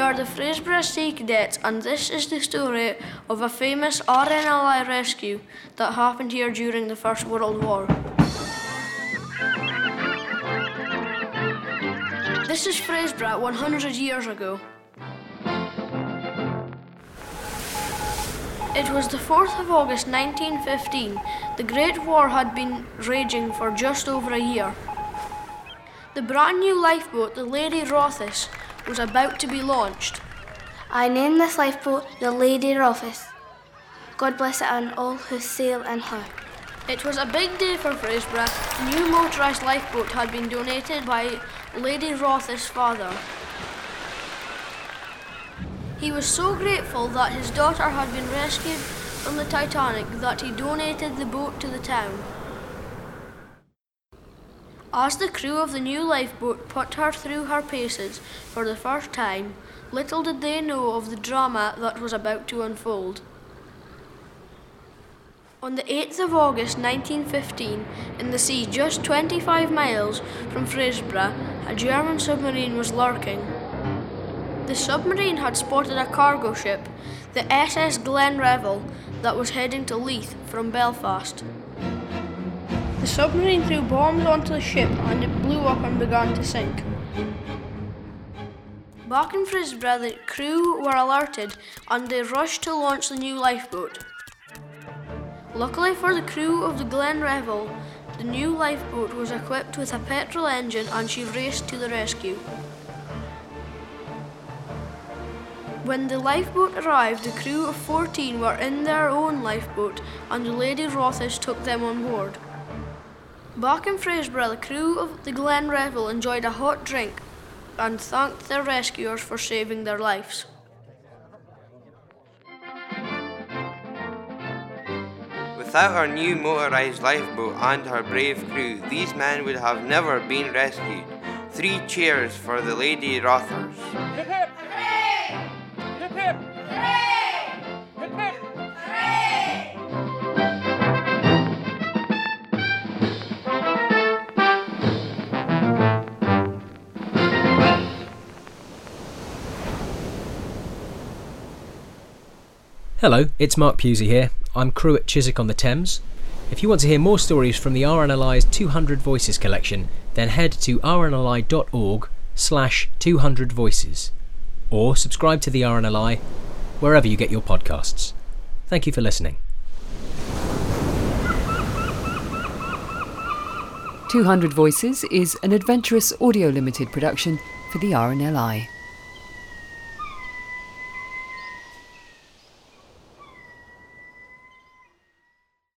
are the Fraserburgh Sea Cadets, and this is the story of a famous RNLI rescue that happened here during the First World War. This is Fraserburgh 100 years ago. It was the 4th of August 1915. The Great War had been raging for just over a year. The brand new lifeboat, the Lady Rothes, was about to be launched. I name this lifeboat the Lady Rothes. God bless it and all who sail in her. It was a big day for Fraserburgh. The new motorised lifeboat had been donated by Lady Rothes' father. He was so grateful that his daughter had been rescued from the Titanic that he donated the boat to the town. As the crew of the new lifeboat put her through her paces for the first time, little did they know of the drama that was about to unfold. On the 8th of August 1915, in the sea just 25 miles from Fraserburgh, a German submarine was lurking. The submarine had spotted a cargo ship, the SS Glenrevel, that was heading to Leith from Belfast. The submarine threw bombs onto the ship and it blew up and began to sink. Back in Fraserburgh, crew were alerted and they rushed to launch the new lifeboat. Luckily for the crew of the Glen Revel, the new lifeboat was equipped with a petrol engine and she raced to the rescue. When the lifeboat arrived, the crew of 14 were in their own lifeboat and Lady Rothes took them on board. Back in Fraserburgh, the crew of the Glenrevel enjoyed a hot drink and thanked their rescuers for saving their lives. Without our new motorised lifeboat and her brave crew, these men would have never been rescued. Three cheers for the Lady Rothes. Hello, it's Mark Pusey here. I'm crew at Chiswick on the Thames. If you want to hear more stories from the RNLI's 200 Voices collection, then head to rnli.org slash 200 voices or subscribe to the RNLI wherever you get your podcasts. Thank you for listening. 200 Voices is an adventurous audio limited production for the RNLI.